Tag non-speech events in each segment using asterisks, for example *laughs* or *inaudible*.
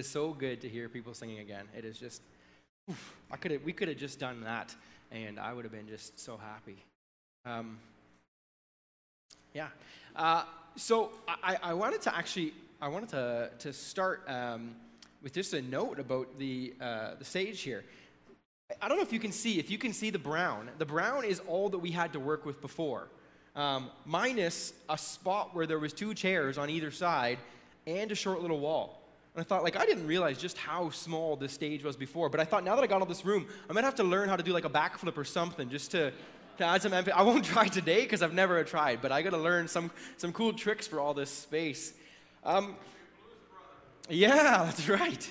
is so good to hear people singing again. It is just, oof, I could we could have just done that, and I would have been just so happy. Um, yeah. Uh, so I, I wanted to actually, I wanted to, to start um, with just a note about the, uh, the stage here. I don't know if you can see, if you can see the brown. The brown is all that we had to work with before, um, minus a spot where there was two chairs on either side and a short little wall. And I thought, like, I didn't realize just how small this stage was before. But I thought, now that I got all this room, I might have to learn how to do like a backflip or something just to, to add some. I won't *laughs* try today because I've never tried, but I got to learn some, some cool tricks for all this space. Um, yeah, *laughs* that's right.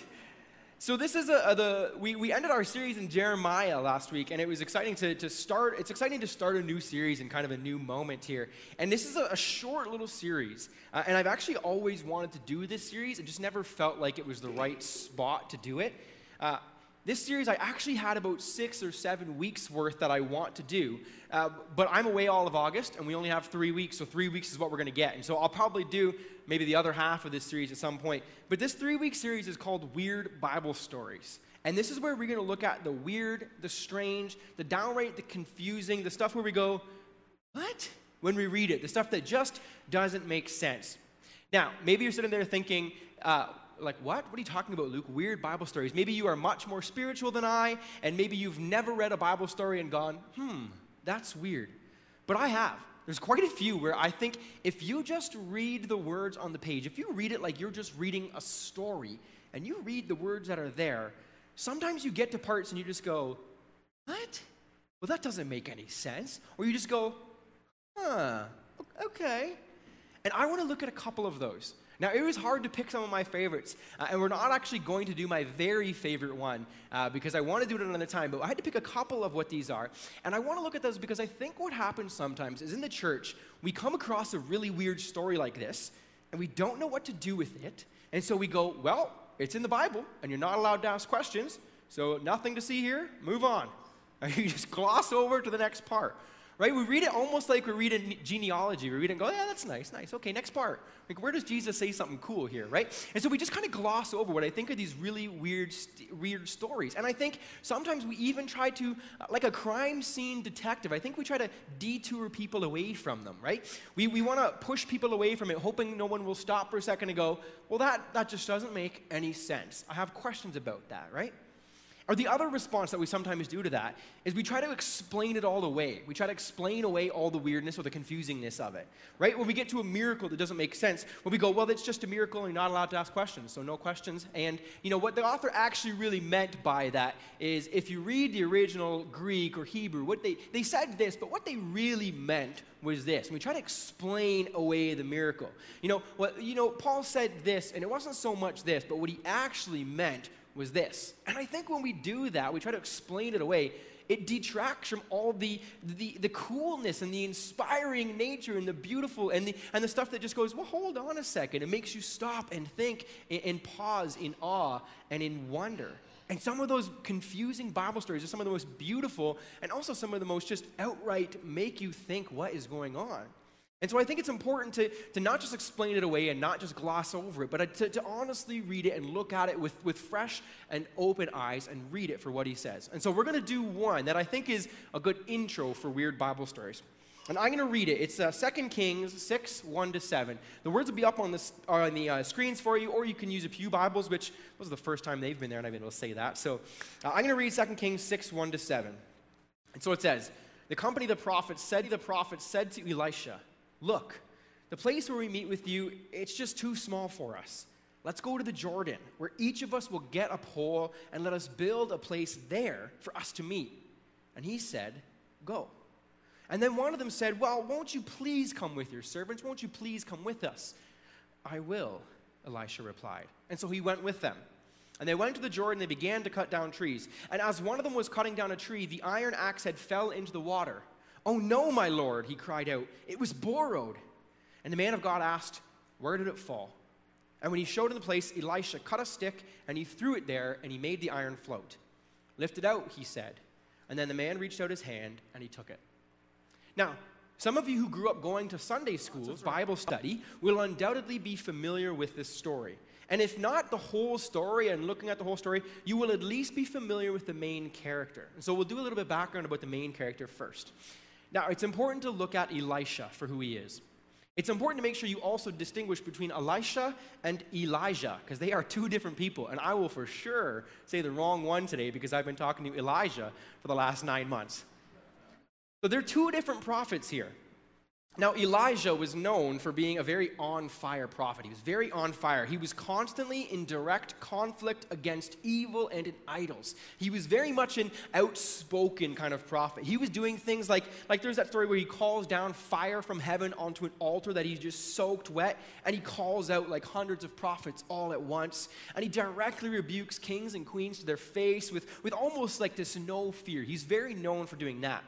So this is a, a, the we, we ended our series in Jeremiah last week, and it was exciting to, to start. It's exciting to start a new series and kind of a new moment here. And this is a, a short little series, uh, and I've actually always wanted to do this series. It just never felt like it was the right spot to do it. Uh, this series, I actually had about six or seven weeks worth that I want to do, uh, but I'm away all of August, and we only have three weeks, so three weeks is what we're going to get. And so I'll probably do maybe the other half of this series at some point. But this three week series is called Weird Bible Stories. And this is where we're going to look at the weird, the strange, the downright, the confusing, the stuff where we go, what? When we read it, the stuff that just doesn't make sense. Now, maybe you're sitting there thinking, uh, like, what? What are you talking about, Luke? Weird Bible stories. Maybe you are much more spiritual than I, and maybe you've never read a Bible story and gone, hmm, that's weird. But I have. There's quite a few where I think if you just read the words on the page, if you read it like you're just reading a story, and you read the words that are there, sometimes you get to parts and you just go, what? Well, that doesn't make any sense. Or you just go, huh, okay. And I want to look at a couple of those. Now, it was hard to pick some of my favorites, uh, and we're not actually going to do my very favorite one uh, because I want to do it another time, but I had to pick a couple of what these are. And I want to look at those because I think what happens sometimes is in the church, we come across a really weird story like this, and we don't know what to do with it. And so we go, well, it's in the Bible, and you're not allowed to ask questions, so nothing to see here, move on. *laughs* And you just gloss over to the next part right? We read it almost like we read a genealogy. We read it and go, yeah, that's nice, nice. Okay, next part. Like, where does Jesus say something cool here, right? And so we just kind of gloss over what I think are these really weird, st- weird stories. And I think sometimes we even try to, uh, like a crime scene detective, I think we try to detour people away from them, right? We, we want to push people away from it, hoping no one will stop for a second and go, well, that, that just doesn't make any sense. I have questions about that, right? Or the other response that we sometimes do to that is we try to explain it all away. We try to explain away all the weirdness or the confusingness of it. Right? When we get to a miracle that doesn't make sense, when we go, well, it's just a miracle and you're not allowed to ask questions, so no questions. And, you know, what the author actually really meant by that is if you read the original Greek or Hebrew, what they, they said this, but what they really meant was this. And we try to explain away the miracle. You know, what, you know, Paul said this, and it wasn't so much this, but what he actually meant was this. And I think when we do that, we try to explain it away, it detracts from all the, the, the coolness and the inspiring nature and the beautiful and the, and the stuff that just goes, well, hold on a second. It makes you stop and think and, and pause in awe and in wonder. And some of those confusing Bible stories are some of the most beautiful and also some of the most just outright make you think what is going on. And so I think it's important to, to not just explain it away and not just gloss over it, but to, to honestly read it and look at it with, with fresh and open eyes and read it for what he says. And so we're going to do one that I think is a good intro for weird Bible stories. And I'm going to read it. It's uh, 2 Kings 6, 1 to 7. The words will be up on the, on the uh, screens for you, or you can use a Pew Bibles, which was the first time they've been there and I've been able to say that. So uh, I'm going to read 2 Kings 6, 1 to 7. And so it says, The company of the prophets said, the prophet said to Elisha, Look, the place where we meet with you, it's just too small for us. Let's go to the Jordan, where each of us will get a pole and let us build a place there for us to meet. And he said, Go. And then one of them said, Well, won't you please come with your servants? Won't you please come with us? I will, Elisha replied. And so he went with them. And they went to the Jordan, they began to cut down trees. And as one of them was cutting down a tree, the iron axe head fell into the water. Oh, no, my Lord, he cried out. It was borrowed. And the man of God asked, Where did it fall? And when he showed him the place, Elisha cut a stick and he threw it there and he made the iron float. Lift it out, he said. And then the man reached out his hand and he took it. Now, some of you who grew up going to Sunday schools, Bible study, will undoubtedly be familiar with this story. And if not the whole story and looking at the whole story, you will at least be familiar with the main character. And so we'll do a little bit of background about the main character first. Now, it's important to look at Elisha for who he is. It's important to make sure you also distinguish between Elisha and Elijah, because they are two different people. And I will for sure say the wrong one today because I've been talking to Elijah for the last nine months. So there are two different prophets here. Now, Elijah was known for being a very on fire prophet. He was very on fire. He was constantly in direct conflict against evil and in idols. He was very much an outspoken kind of prophet. He was doing things like, like there's that story where he calls down fire from heaven onto an altar that he's just soaked wet, and he calls out like hundreds of prophets all at once. And he directly rebukes kings and queens to their face with, with almost like this no fear. He's very known for doing that.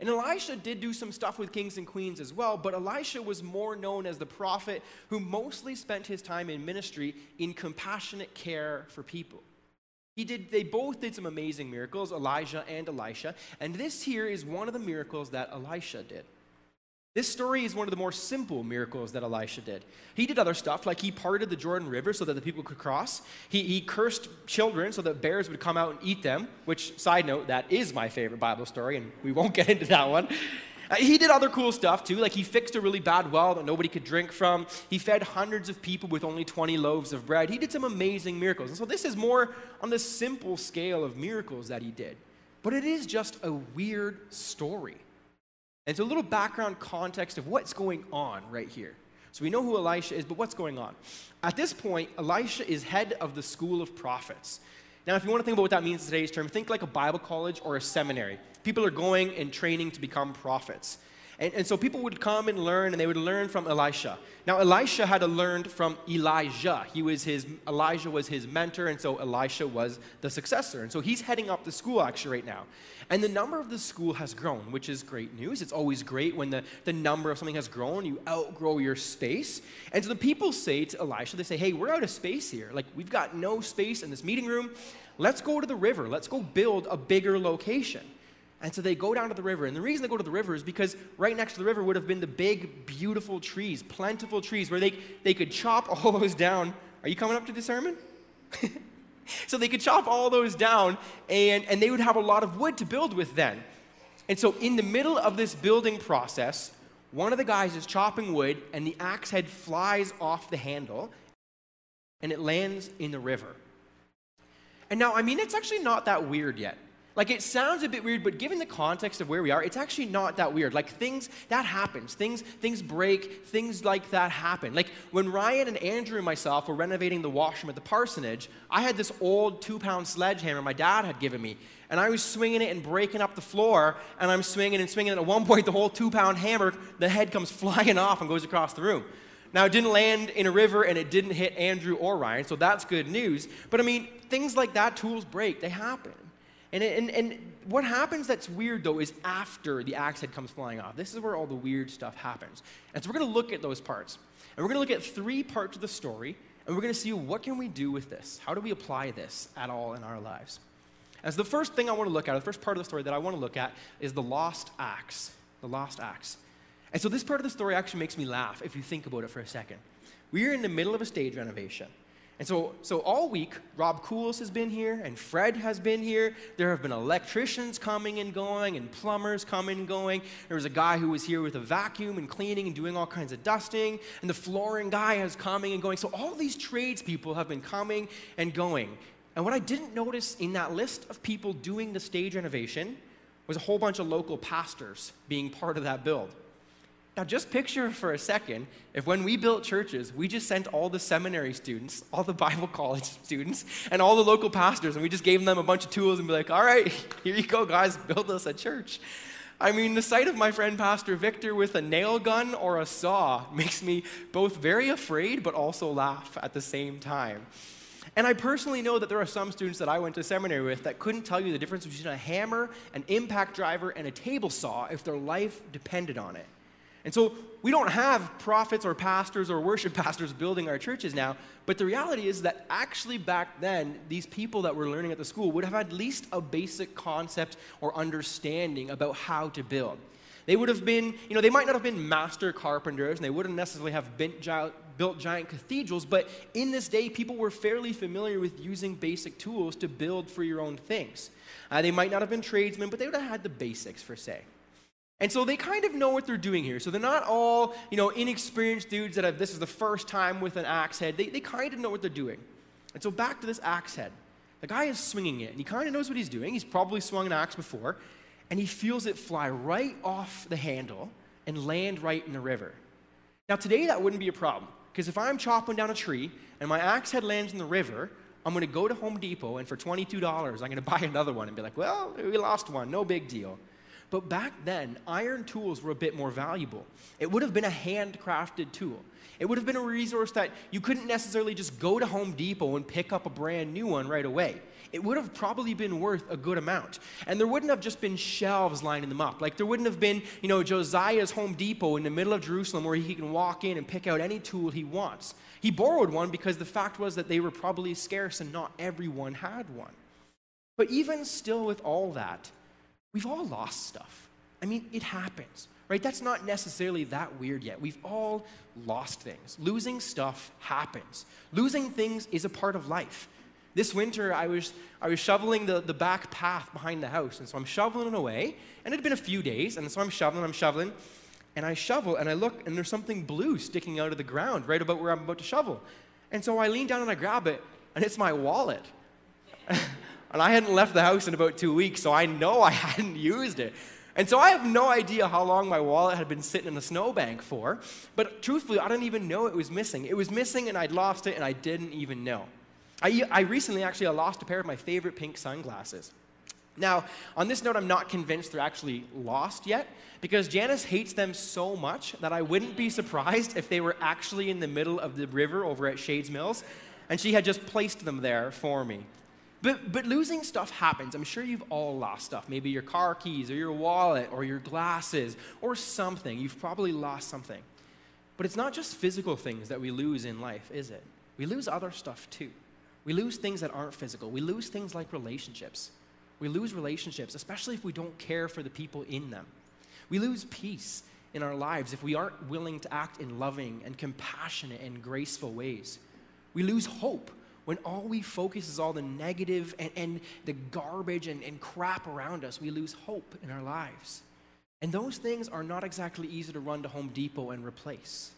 And Elisha did do some stuff with kings and queens as well, but Elisha was more known as the prophet who mostly spent his time in ministry in compassionate care for people. He did, they both did some amazing miracles, Elijah and Elisha, and this here is one of the miracles that Elisha did. This story is one of the more simple miracles that Elisha did. He did other stuff, like he parted the Jordan River so that the people could cross. He, he cursed children so that bears would come out and eat them, which, side note, that is my favorite Bible story, and we won't *laughs* get into that one. Uh, he did other cool stuff too, like he fixed a really bad well that nobody could drink from. He fed hundreds of people with only 20 loaves of bread. He did some amazing miracles. And so this is more on the simple scale of miracles that he did. But it is just a weird story. And so, a little background context of what's going on right here. So, we know who Elisha is, but what's going on? At this point, Elisha is head of the school of prophets. Now, if you want to think about what that means in today's term, think like a Bible college or a seminary. People are going and training to become prophets. And, and so people would come and learn, and they would learn from Elisha. Now, Elisha had learned from Elijah. He was his, Elijah was his mentor, and so Elisha was the successor. And so he's heading up the school actually right now. And the number of the school has grown, which is great news. It's always great when the, the number of something has grown, you outgrow your space. And so the people say to Elisha, they say, hey, we're out of space here. Like, we've got no space in this meeting room. Let's go to the river. Let's go build a bigger location. And so they go down to the river. And the reason they go to the river is because right next to the river would have been the big, beautiful trees, plentiful trees, where they, they could chop *laughs* all those down. Are you coming up to the sermon? *laughs* so they could chop all those down, and, and they would have a lot of wood to build with then. And so in the middle of this building process, one of the guys is chopping wood, and the axe head flies off the handle, and it lands in the river. And now, I mean, it's actually not that weird yet. Like it sounds a bit weird, but given the context of where we are, it's actually not that weird. Like things that happens, things things break, things like that happen. Like when Ryan and Andrew and myself were renovating the washroom at the parsonage, I had this old two-pound sledgehammer my dad had given me, and I was swinging it and breaking up the floor, and I'm swinging and swinging. And at one point, the whole two-pound hammer, the head comes *laughs* flying off and goes across the room. Now, it didn't land in a river and it didn't hit Andrew or Ryan, so that's good news. But I mean, things like that, tools break, they happen. And, and, and what happens that's weird, though, is after the axe head comes flying off. This is where all the weird stuff happens. And so we're going to look at those parts. And we're going to look at three parts of the story, and we're going to see what can we do with this? How do we apply this at all in our lives? As the first thing I want to look at, the first part of the story that I want to look at is the lost axe. The lost axe. And so this part of the story actually makes me laugh if you think about it for a second. We are in the middle of a stage renovation. And so, so all week, Rob Cools has been here, and Fred has been here. There have been electricians coming and going, and plumbers coming and going. There was a guy who was here with a vacuum and cleaning and doing all kinds of dusting, and the flooring guy is coming and going. So all these tradespeople have been coming and going. And what I didn't notice in that list of people doing the stage renovation was a whole bunch of local pastors being part of that build. Now, just picture for a second if when we built churches, we just sent all the seminary students, all the Bible *laughs* college students, and all the local pastors, and we just gave them a bunch of tools and be like, all right, *laughs* here you go, guys, build us a church. I mean, the sight of my friend Pastor Victor with a nail gun or a saw makes me both very afraid but also laugh at the same time. And I personally know that there are some students that I went to seminary with that couldn't tell you the difference between a hammer, an impact driver, and a table saw if their life depended on it. And so we don't have prophets or pastors or worship *laughs* pastors building our churches now, but the reality is that actually back then, these people that were learning at the school would have had at least a basic concept or understanding about how to build. They would have been, you know, they might not have been master carpenters and they wouldn't necessarily have built giant cathedrals, but in this day, people were fairly familiar with using basic tools to build for your own things. Uh, they might not have been tradesmen, but they would have had the basics, for say. And so they kind of know what they're doing here. So they're not all, you know, inexperienced dudes that have, this is the first time with an axe head. They, they kind of know what they're doing. And so back to this axe head. The guy is swinging it, and he kind of knows what he's doing. He's probably swung an axe before, and he feels it fly right off the handle and land right in the river. Now, today that wouldn't be a problem, because if I'm chopping down a tree and my axe head lands in the river, I'm going to go to Home Depot, and for $22, I'm going *laughs* to buy another one and be like, well, we lost one, no big deal. But back then, iron tools were a bit more valuable. It would have been a handcrafted tool. It would have been a resource that you couldn't necessarily just go to Home Depot and pick up a brand new one right away. It would have probably been worth a good amount. And there wouldn't have just been shelves lining them up. Like there wouldn't have been, you know, Josiah's Home Depot in the middle of Jerusalem where he can walk in and pick out any tool he wants. He borrowed one because the fact was that they were probably scarce and not everyone had one. But even still, with all that, we've all lost stuff. I mean, it happens right? That's not necessarily that weird yet. We've all lost things. Losing stuff happens. Losing things is a part of life. This winter, I was, I was shoveling the, the back path behind the house, and so I'm shoveling away, and it had been a few days, and so I'm shoveling, I'm shoveling, and I shovel, and I look, and there's something blue sticking out of the ground right about where I'm about to shovel. And so I lean down and I grab it, and it's my wallet. *laughs* and I hadn't left the house in about two weeks, so I know I *laughs* hadn't used it. And so I have no idea how long my wallet had been sitting in a snowbank for, but truthfully, I didn't even know it was missing. It was missing and I'd lost it and I didn't even know. I, I recently actually I lost a pair of my favorite pink sunglasses. Now, on this note, I'm not convinced they're actually lost yet because Janice hates them so much that I wouldn't be surprised if they were actually in the middle of the river over at Shades Mills and she had just placed them there for me. But, but losing stuff happens. I'm sure you've all lost stuff. Maybe your car keys or your wallet or your glasses or something. You've probably lost something. But it's not just physical things that we lose in life, is it? We lose other stuff too. We lose things that aren't physical. We lose things like relationships. We lose relationships, especially if we don't care for the people in them. We lose peace in our lives if we aren't willing to act in loving and compassionate and graceful ways. We lose hope when all we focus is all the negative and, and the garbage and, and crap around us, we lose hope in our lives. And those things are not exactly easy to run to Home Depot and replace.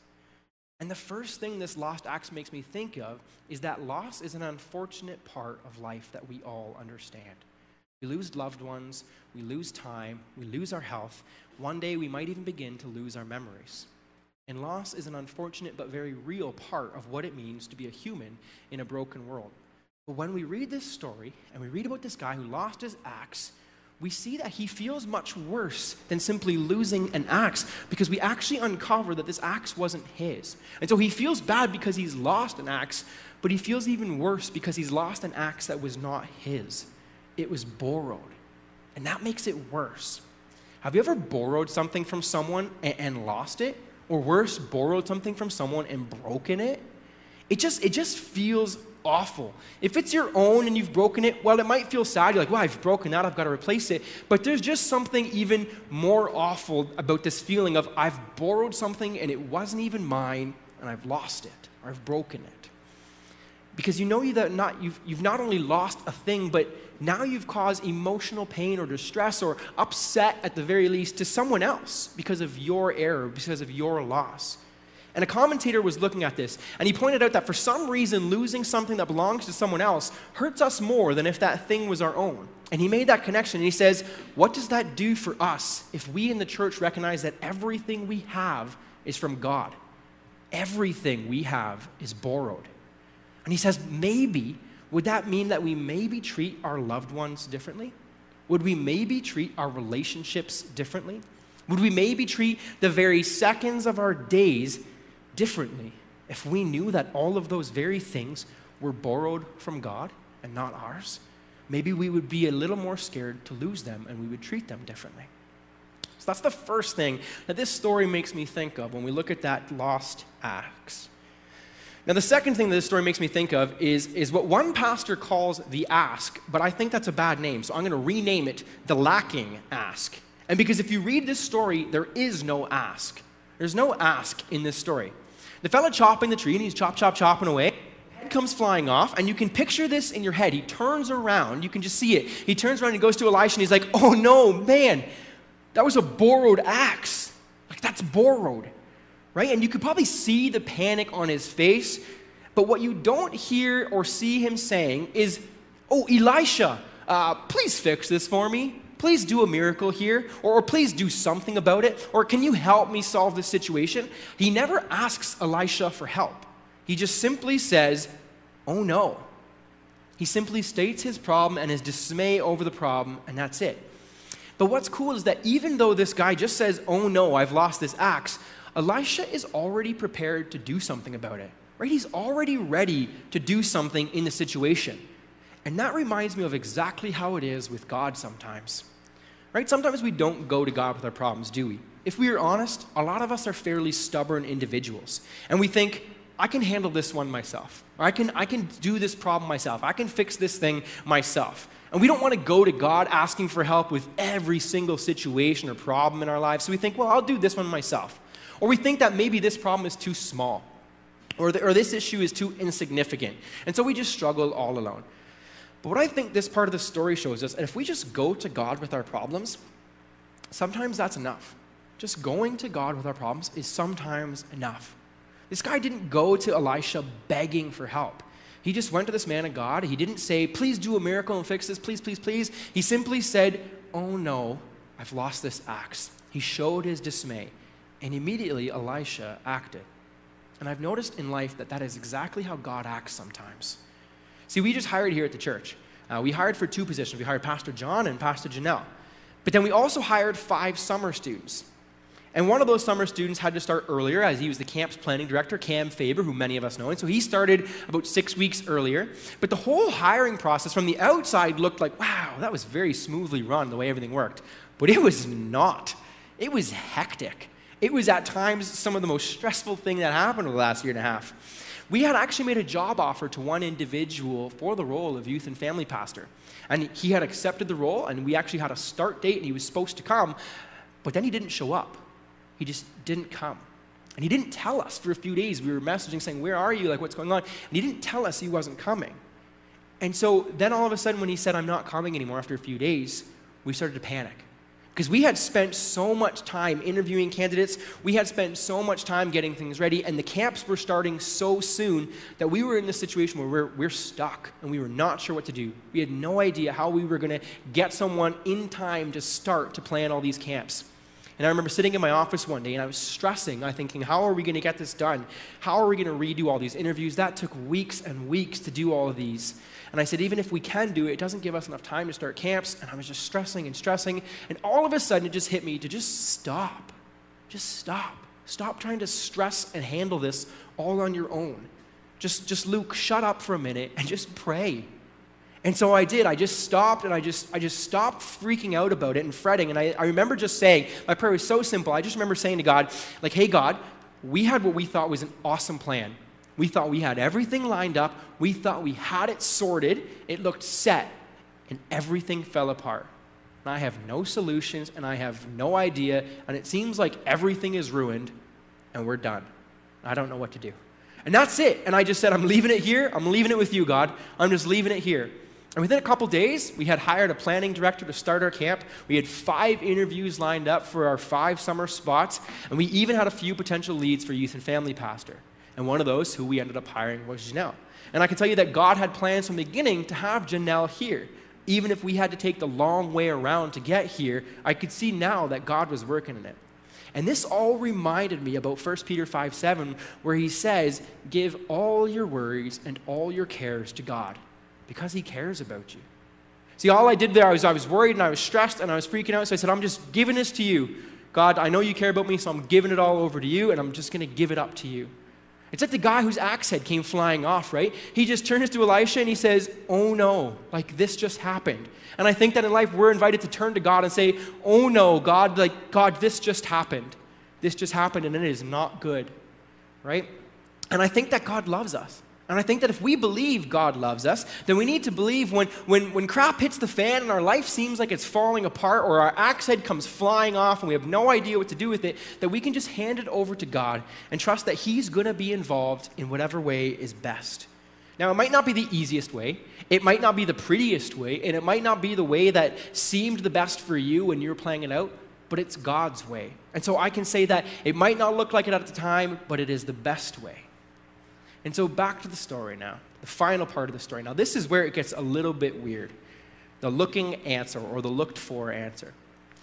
And the first thing this lost axe makes me think of is that loss is an unfortunate part of life that we all understand. We lose loved ones, we lose time, we lose our health. One day we might even begin to lose our memories. And loss is an unfortunate but very real part of what it means to be a human in a broken world. But when we read this story and we read about this guy who lost his axe, we see that he feels much worse than simply losing an axe because we actually uncover that this axe wasn't his. And so he feels bad because he's lost an axe, but he feels even worse because he's lost an axe that was not his. It was borrowed. And that makes it worse. Have you ever borrowed something from someone and, and lost it? Or worse, borrowed something from someone and broken it, it just, it just feels awful. If it's your own and you've broken it, well, it might feel sad. You're like, well, I've broken that, I've got to replace it. But there's just something even more awful about this feeling of I've borrowed something and it wasn't even mine and I've lost it or I've broken it. Because you know that not, you've, you've not only lost a thing, but now you've caused emotional pain or distress or upset at the very least to someone else because of your error, because of your loss. And a commentator was looking at this, and he pointed out that for some reason, losing something that belongs to someone else hurts us more than if that thing was our own. And he made that connection, and he says, What does that do for us if we in the church recognize that everything we have is from God? Everything we have is borrowed. And he says, Maybe would that mean that we maybe treat our loved ones differently? Would we maybe treat our relationships differently? Would we maybe treat the very seconds of our days differently if we knew that all of those very things were borrowed from God and not ours? Maybe we would be a little more scared to lose them and we would treat them differently. So that's the first thing that this story makes me think of when we look at that lost axe. Now, the second thing that this story makes me think of is, is what one pastor calls the ask, but I think that's a bad name, so I'm going to rename it the lacking ask. And because if you read this story, there is no ask. There's no ask in this story. The fella chopping the tree, and he's chop, chop, chopping away. Head comes flying off, and you can picture this in your head. He turns around, you can just see it. He turns around and goes to Elisha, and he's like, Oh no, man, that was a borrowed axe. Like, that's borrowed, right? And you could probably see the panic on his face. But what you don't hear or see him saying is, Oh, Elisha, uh, please fix this for me please do a miracle here, or, or, please do something about it, or can you help me solve this situation? He never asks Elisha for help. He just simply says, Oh no. He simply states his problem and his dismay over the problem, and that's it. But what's cool is that even though this guy just says, Oh no, I've lost this axe, Elisha is already prepared to do something about it. Right? He's already ready to do something in the situation. And that reminds me of exactly how it is with God sometimes. Right? Sometimes we don't go to God with our problems, do we? If we are honest, a lot of us are fairly stubborn individuals. And we think, I can handle this one myself. I can, I can do this problem myself. I can fix this thing myself. And we don't want to go to God asking for help with every single situation or problem in our lives. So we think, well, I'll do this one myself. Or we think that maybe this problem is too small. Or, the, or this issue is too insignificant. And so we just struggle all alone. But what I think this part of the story shows us, and if we just go to God with our problems, sometimes that's enough. Just going to God with our problems is sometimes enough. This guy didn't go to Elisha begging for help. He just went to this man of God. He didn't say, Please do a miracle and fix this, please, please, please. He simply said, Oh no, I've lost this axe. He showed his dismay. And immediately Elisha acted. And I've noticed in life that that is exactly how God acts sometimes. See, we just hired here at the church. Uh, we hired for two positions. We hired Pastor John and Pastor Janelle. But then we also hired five summer students. And one of those summer students had to start earlier, as he was the camp's planning director, Cam Faber, who many of us know. And so he started about six weeks earlier. But the whole hiring process from the outside looked like, wow, that was very smoothly run, the way everything worked. But it was not. It was hectic. It was at times some of the most stressful thing that happened over the last year and a half we had actually made a job offer to one individual for the role of youth and family pastor. And he had accepted the role, and we actually had a start date, and he was supposed to come, but then he didn't show up. He just didn't come. And he didn't tell us for a few days. We were messaging saying, Where are you? Like, what's going on? And he didn't tell us he wasn't coming. And so then all of a sudden, when he said, I'm not coming anymore after a few days, we started to panic. Because we had spent so much time interviewing candidates, we had spent so much time getting things ready, and the camps were starting so soon that we were in a situation where we're, we're stuck and we were not sure what to do. We had no idea how we were going to get someone in time to start to plan all these camps. And I remember sitting in my office one day and I was stressing. I thinking, how are we going to get this done? How are we going to redo all these interviews? That took weeks and weeks to do all of these. And I said, even if we can do it, it doesn't give us enough time to start camps. And I was just stressing and stressing. And all of a sudden, it just hit me to just stop. Just stop. Stop trying to stress and handle this all on your own. Just, just Luke, shut up for a minute and just pray. And so I did. I just stopped and I just, I just stopped freaking out about it and fretting. And I, I remember just saying, my prayer was so simple. I just remember saying to God, like, hey, God, we had what we thought was an awesome plan. We thought we had everything lined up. We thought we had it sorted. It looked set. And everything fell apart. And I have no solutions and I have no idea. And it seems like everything is ruined and we're done. I don't know what to do. And that's it. And I just said, I'm leaving it here. I'm leaving it with you, God. I'm just leaving it here. And within a couple days, we had hired a planning director to start our camp. We had five interviews lined up for our five summer spots. And we even had a few potential leads for youth and family pastor. And one of those who we ended up hiring was Janelle. And I can tell you that God had plans from the beginning to have Janelle here. Even if we had to take the long way around to get here, I could see now that God was working in it. And this all reminded me about 1 Peter 5 7, where he says, Give all your worries and all your cares to God, because he cares about you. See, all I did there, was, I was worried and I was stressed and I was freaking out. So I said, I'm just giving this to you. God, I know you care about me, so I'm giving it all over to you, and I'm just going to give it up to you. It's like the guy whose axe head came flying off, right? He just turns to Elisha and he says, Oh no, like this just happened. And I think that in life we're invited to turn to God and say, Oh no, God, like, God, this just happened. This just happened and it is not good, right? And I think that God loves us. And I think that if we believe God loves us, then we need to believe when, when, when crap hits the fan and our life seems like it's falling apart or our axe head comes flying off and we have no idea what to do with it, that we can just hand it over to God and trust that He's going to be involved in whatever way is best. Now, it might not be the easiest way, it might not be the prettiest way, and it might not be the way that seemed the best for you when you were playing it out, but it's God's way. And so I can say that it might not look like it at the time, but it is the best way. And so back to the story now, the final part of the story. Now, this is where it gets a little bit weird the looking answer or the looked for answer.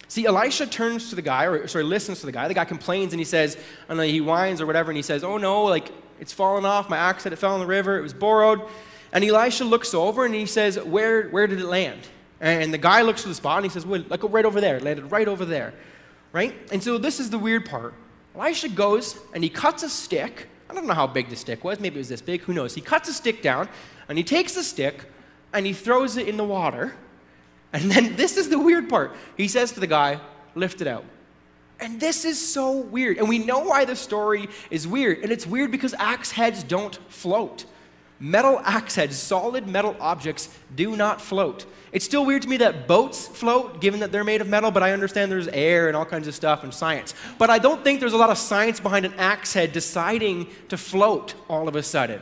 See, Elisha turns to the guy, or sorry, listens to the guy. The guy complains and he says, know, he whines or whatever, and he says, Oh no, like it's fallen off. My axe had it fell in the river. It was borrowed. And Elisha looks over and he says, Where, where did it land? And the guy looks to the spot and he says, Well, like right over there. It landed right over there. Right? And so this is the weird part. Elisha goes and he cuts a stick I don't know how big the stick was. Maybe it was this big. Who knows? He cuts a stick down and he takes the stick and he throws it in the water. And then this is the weird part. He says to the guy, lift it out. And this is so weird. And we know why the story is weird. And it's weird because axe heads don't float. Metal axe heads, solid metal objects, do not float. It's still weird to me that boats float, given that they're made of metal, but I understand there's air and all kinds of stuff and science. But I don't think there's a lot of science behind an axe head deciding to float all of a sudden.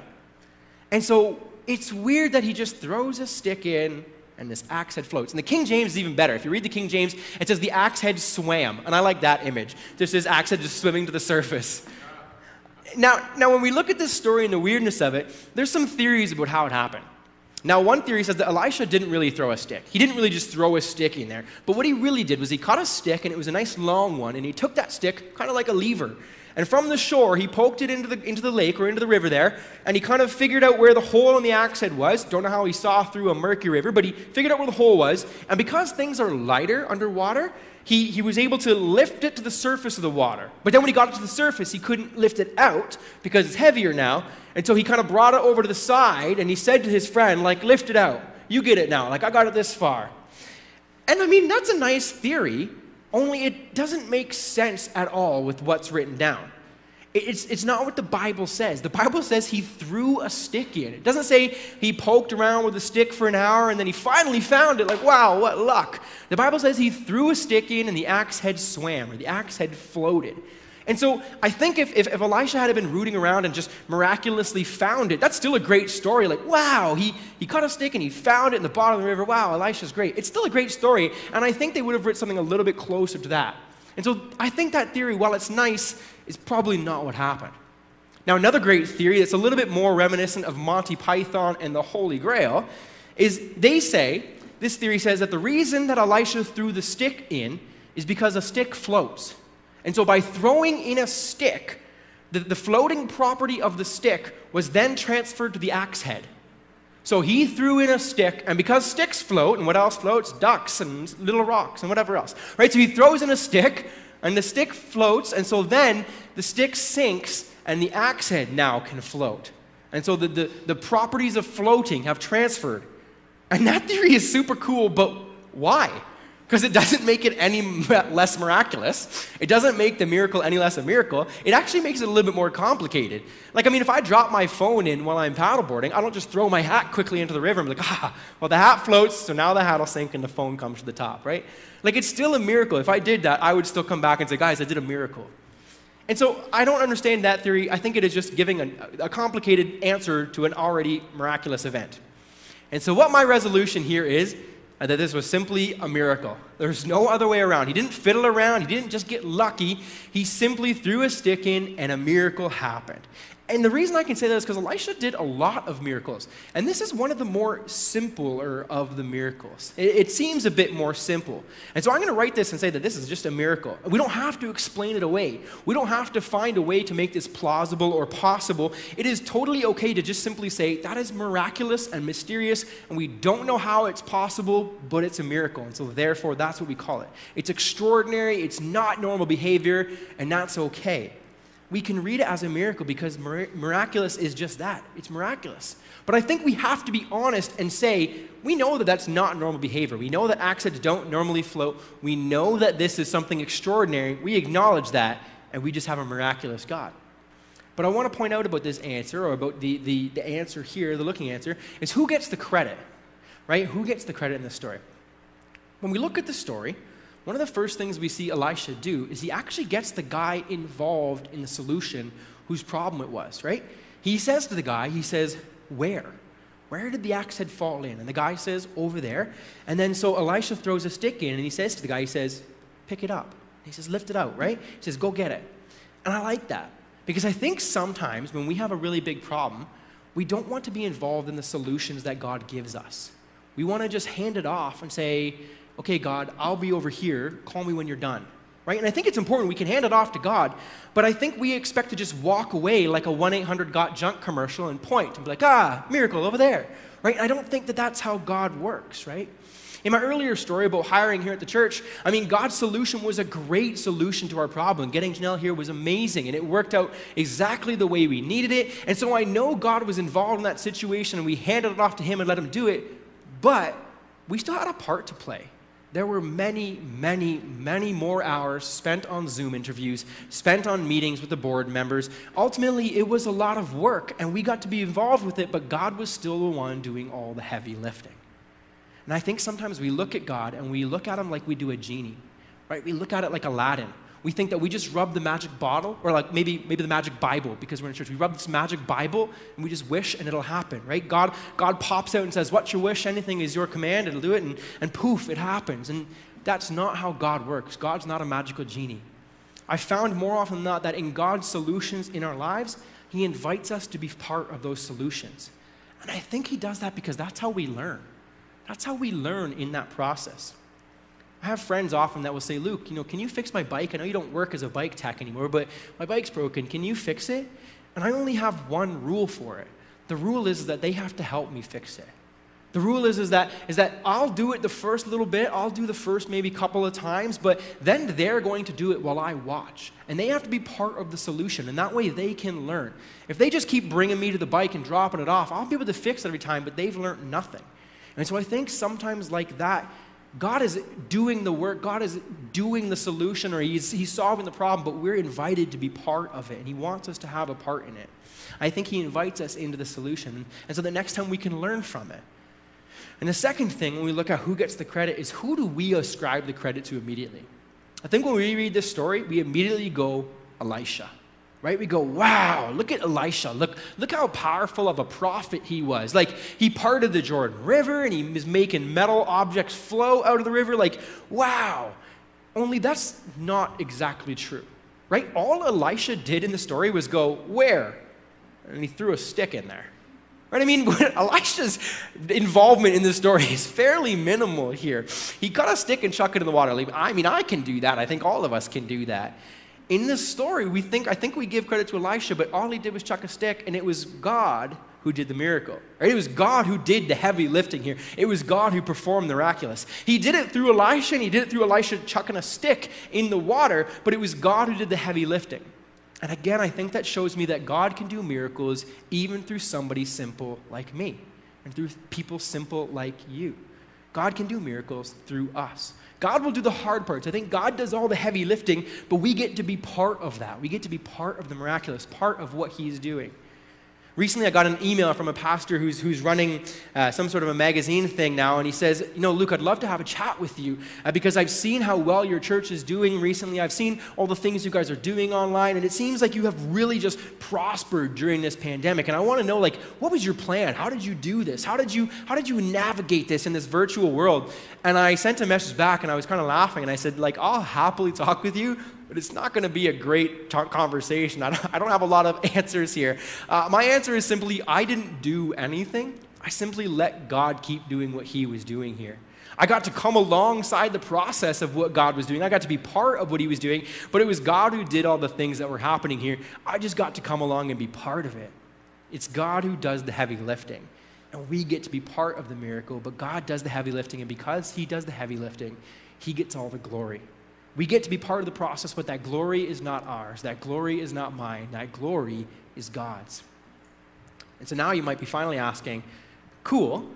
And so it's weird that he just throws a stick in and this axe head floats. And the King James is even better. If you read the King James, it says the axe head swam. And I like that image. Just this axe head just swimming to the surface. Now, now, when we look at this story and the weirdness of it, there's some theories about how it happened. Now, one theory says that Elisha didn't really throw a stick. He didn't really just throw a stick in there. But what he really did was he caught a stick, and it was a nice long one, and he took that stick kind of like a lever. And from the shore, he poked it into the, into the lake or into the river there, and he kind of figured out where the hole in the axe head was. Don't know how he saw through a murky river, but he figured out where the hole was. And because things are lighter underwater, he, he was able to lift it to the surface of the water. But then when he got it to the surface, he couldn't lift it out because it's heavier now. And so he kind of brought it over to the side and he said to his friend, like, lift it out. You get it now. Like, I got it this far. And I mean, that's a nice theory, only it doesn't make sense at all with what's written down. It's, it's not what the Bible says. The Bible says he threw a stick in. It doesn't say he poked around with a stick for an hour and then he finally found it, like, wow, what luck. The Bible says he threw a stick in and the axe head swam or the axe head floated. And so I think if, if, if, Elisha had been rooting around and just miraculously found it, that's still a great story. Like, wow, he, he caught a stick and he found it in the bottom of the river. Wow, Elisha's great. It's still a great story. And I think they would have written something a little bit closer to that. And so I think that theory, while it's nice, is probably not what happened. Now, another great theory that's a little bit more reminiscent of Monty Python and the Holy Grail is they say, this theory says that the reason that Elisha threw the stick in is because a stick floats. And so by throwing in a stick, the, the floating property of the stick was then transferred to the axe head. So he threw in a stick, and because sticks float, and what else floats? Ducks and little rocks and whatever else. Right? So he throws in a stick, and the stick floats, and so then the stick sinks, and the axe head now can float. And so the, the, the properties of floating have transferred. And that theory is super cool, but why? Because it doesn't make it any less miraculous. It doesn't make the miracle any less a miracle. It actually makes it a little bit more complicated. Like, I mean, if I drop my phone in while I'm paddleboarding, I don't just throw my hat quickly into the river and be like, ah, well, the hat floats, so now the hat will sink and the phone comes to the top, right? Like, it's still a miracle. If I did that, I would still come back and say, guys, I did a miracle. And so I don't understand that theory. I think it is just giving a, a complicated answer to an already miraculous event. And so, what my resolution here is and that this was simply a miracle. There's no other way around. He didn't fiddle around, he didn't just get lucky. He simply threw a stick in, and a miracle happened. And the reason I can say that is because Elisha did a lot of miracles. And this is one of the more simpler of the miracles. It, it, seems a bit more simple. And so I'm going to write this and say that this is just a miracle. We don't have to explain it away, we don't have to find a way to make this plausible or possible. It is totally okay to just simply say that is miraculous and mysterious, and we don't know how it's possible, but it's a miracle. And so therefore, that's what we call it. It's extraordinary, it's not normal behavior, and that's okay we can read it as a miracle because miraculous is just that. It's miraculous. But I think we have to be honest and say, we know that that's not normal behavior. We know that accidents don't normally float. We know that this is something extraordinary. We acknowledge that, and we just have a miraculous God. But I want to point out about this answer, or about the, the, the answer here, the looking answer, is who gets the credit, right? Who gets the credit in this story? When we look at the story, one of the first things we see Elisha do is he actually gets the guy involved in the solution whose problem it was, right? He says to the guy, he says, Where? Where did the axe head fall in? And the guy says, Over there. And then so Elisha throws a stick in and he says to the guy, He says, Pick it up. He says, Lift it out, right? He says, Go get it. And I like that because I think sometimes when we have a really big problem, we don't want to be involved in the solutions that God gives us. We want to just hand it off and say, Okay, God, I'll be over here. Call me when you're done right? And I think it's important. We can hand it off to God, but I think we expect to just walk away like a 1 800 Got Junk commercial and point and be like, ah, miracle over there, right? I don't think that that's how God works, right? In my earlier story about hiring here at the church, I mean, God's solution was a great solution to our problem. Getting Janelle here was amazing, and it worked out exactly the way we needed it. And so I know God was involved in that situation, and we handed it off to Him and let Him do it, but we still had a part to play there were many, many, many more hours spent on Zoom interviews, spent on meetings with the board members. Ultimately, it was a lot of work, and we got to be involved with it, but God was still the one doing all the heavy lifting. And I think sometimes we look at God and we look at him like we do a genie, right? We look at it like Aladdin we think that we just rub the magic bottle, or like maybe, maybe the magic Bible, because we're in church. We rub this magic Bible and we just wish and it'll happen, right? God, God pops out and says, What's your wish? Anything is your command, it'll do it, and, and poof, it happens. And that's not how God works. God's not a magical genie. I found more often than not that in God's solutions in our lives, He invites us to be part of those solutions. And I think He does that because that's how we learn. That's how we learn in that process. I have friends often that will say, Luke, you know, can you fix my bike? I know you don't work as a bike tech anymore, but my bike's broken. Can you fix it? And I only have one rule for it. The rule is that they have to help me fix it. The rule is, is, that, is that I'll do it the first little bit, I'll do the first maybe couple of times, but then they're going to do it while I watch. And they have to be part of the solution, and that way they can learn. If they just keep bringing me to the bike and dropping it off, I'll be able to fix it every time, but they've learned nothing. And so I think sometimes like that, God is doing the work, God is doing the solution, or he's, he's solving the problem, but we're invited to be part of it, and He wants us to have a part in it. I think He invites us into the solution, and so the next time we can learn from it. And the second thing, when we look at who gets the credit, is who do we ascribe the credit to immediately? I think when we read this story, we immediately go, Elisha right? We go, wow, look at Elisha. Look, look how powerful of a prophet he was. Like, he parted the Jordan River and he was making metal objects flow out of the river. Like, wow. Only that's not exactly true, right? All Elisha did in the story was go, where? And he threw a stick in there. Right? I mean, *laughs* Elisha's involvement in this story is fairly minimal here. He cut a stick and chuck it in the water. I mean, I can do that. I think all of us can do that in this story, we think, I think we give credit to Elisha, but all he did was chuck a stick, and it was God who did the miracle. Right? It was God who did the heavy lifting here. It was God who performed the miraculous. He did it through Elisha, and he did it through Elisha chucking a stick in the water, but it was God who did the heavy lifting. And again, I think that shows me that God can do miracles even through somebody simple like me, and through people simple like you. God can do miracles through us. God will do the hard parts. I think God does all the heavy lifting, but we get to be part of that. We get to be part of the miraculous, part of what He's doing. Recently, I got an email from a pastor who's, who's running uh, some sort of a magazine thing now, and he says, You know, Luke, I'd love to have a chat with you uh, because I've seen how well your church is doing recently. I've seen all the things you guys are doing online, and it seems like you have really just prospered during this pandemic. And I want to know, like, what was your plan? How did you do this? How did you, how did you navigate this in this virtual world? And I sent a message back, and I was kind of laughing, and I said, like, I'll happily talk with you but it's not going to be a great conversation. I don't, I don't, have a lot of *laughs* answers here. Uh, my answer is simply I didn't do anything. I simply let God keep doing what He was doing here. I got to come alongside the process of what God was doing. I got to be part of what He was doing, but it was God who did all the things that were happening here. I just got to come along and be part of it. It's God who does the heavy lifting. And we get to be part of the miracle, but God does the heavy lifting, and because He does the heavy lifting, He gets all the glory. We get to be part of the process, but that glory is not ours. That glory is not mine. That glory is God's. And so now you might be finally asking, cool,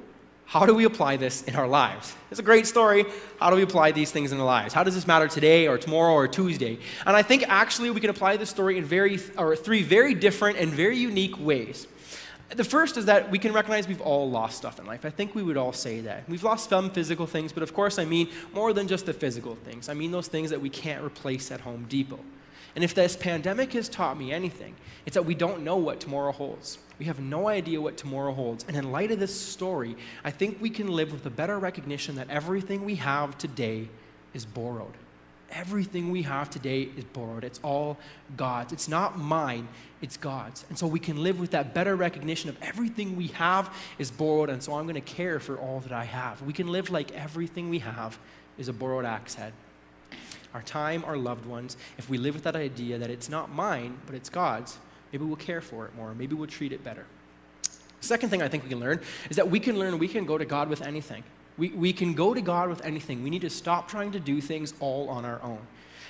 how do we apply this in our lives? It's a great story. How do we apply these things in our lives? How does this matter today or tomorrow or Tuesday? And I think actually we can apply this story in very or three very different and very unique ways. The first is that we can recognize we've all lost stuff in life. I think we would all say that. We've lost some physical things, but of course I mean more than just the physical things. I mean those things that we can't replace at Home Depot. And if this pandemic has taught me anything, it's that we don't know what tomorrow holds. We have no idea what tomorrow holds. And in light of this story, I think we can live with a better recognition that everything we have today is borrowed. Everything we have today is borrowed. It's all God's. It's not mine, it's God's. And so we can live with that better recognition of everything we have is borrowed, and so I'm going to care for all that I have. We can live like everything we have is a borrowed axe head. Our time, our loved ones, if we live with that idea that it's not mine, but it's God's, maybe we'll care for it more. Maybe we'll treat it better. Second thing I think we can learn is that we can learn we can go to God with anything. We, we can go to God with anything. We need to stop trying to do things all on our own.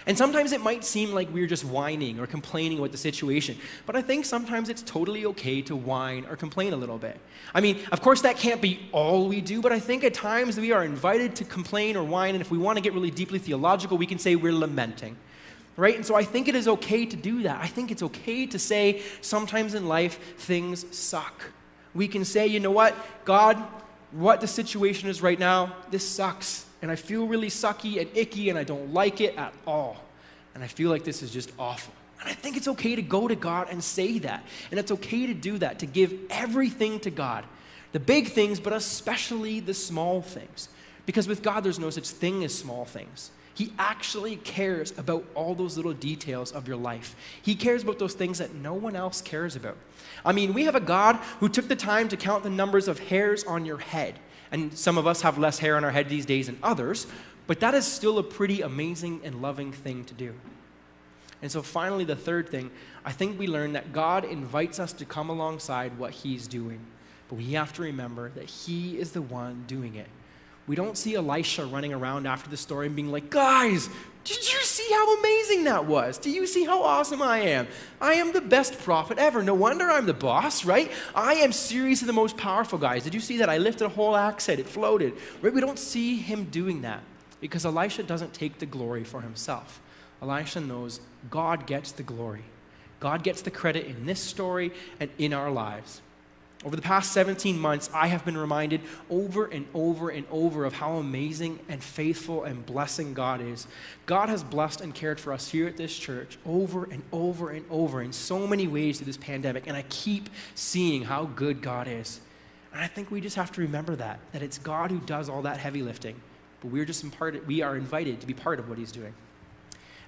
And sometimes it might seem like we're just whining or complaining about the situation, but I think sometimes it's totally okay to whine or complain a little bit. I mean, of course, that can't be all we do, but I think at times we are invited to complain or whine, and if we want to get really deeply theological, we can say we're lamenting right? And so I think it is okay to do that. I think it's okay to say sometimes in life things suck. We can say, you know what, God, what the situation is right now, this sucks. And I feel really sucky and icky and I don't like it at all. And I feel like this is just awful. And I think it's okay to go to God and say that. And it's okay to do that, to give everything to God the big things, but especially the small things. Because with God, there's no such thing as small things. He actually cares about all those little details of your life. He cares about those things that no one else cares about. I mean, we have a God who took the time to count the numbers of hairs on your head. And some of us have less hair on our head these days than others, but that is still a pretty amazing and loving thing to do. And so, finally, the third thing, I think we learn that God invites us to come alongside what He's doing. But we have to remember that He is the one doing it. We don't see Elisha running around after the story and being like, guys, did you see how amazing that was? Do you see how awesome I am? I am the best prophet ever. No wonder I'm the boss, right? I am seriously the most powerful, guys. Did you see that? I lifted a whole axe head, it floated. Right? We don't see him doing that because Elisha doesn't take the glory for himself. Elisha knows God gets the glory. God gets the credit in this story and in our lives. Over the past 17 months, I have been reminded over and over and over of how amazing and faithful and blessing God is. God has blessed and cared for us here at this church over and over and over in so many ways through this pandemic, and I keep seeing how good God is. And I think we just have to remember that, that it's God who does all that heavy lifting, but we're just imparted, we are invited to be part of what He's doing.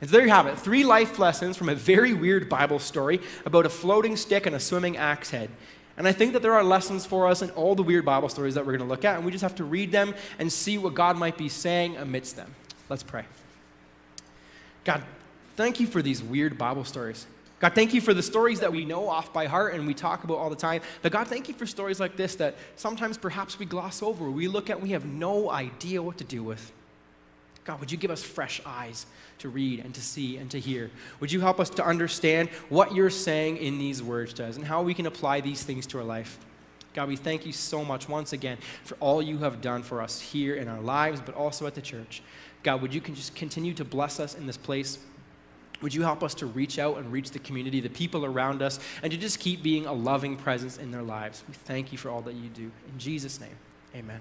And so there you have it three life lessons from a very weird Bible story about a floating stick and a swimming axe head. And I think that there are lessons for us in all the weird Bible stories that we're going to look at, and we just have to read them and see what God might be saying amidst them. Let's pray. God, thank you for these weird Bible stories. God, thank you for the stories that we know off by heart and we talk about all the time. But God, thank you for stories like this that sometimes perhaps we gloss over. We look at, we have no idea what to do with. God, would you give us fresh eyes to read and to see and to hear? Would you help us to understand what you're saying in these words to us and how we can apply these things to our life? God, we thank you so much once again for all you have done for us here in our lives, but also at the church. God, would you can just continue to bless us in this place? Would you help us to reach out and reach the community, the people around us, and to just keep being a loving presence in their lives? We thank you for all that you do. In Jesus' name, amen.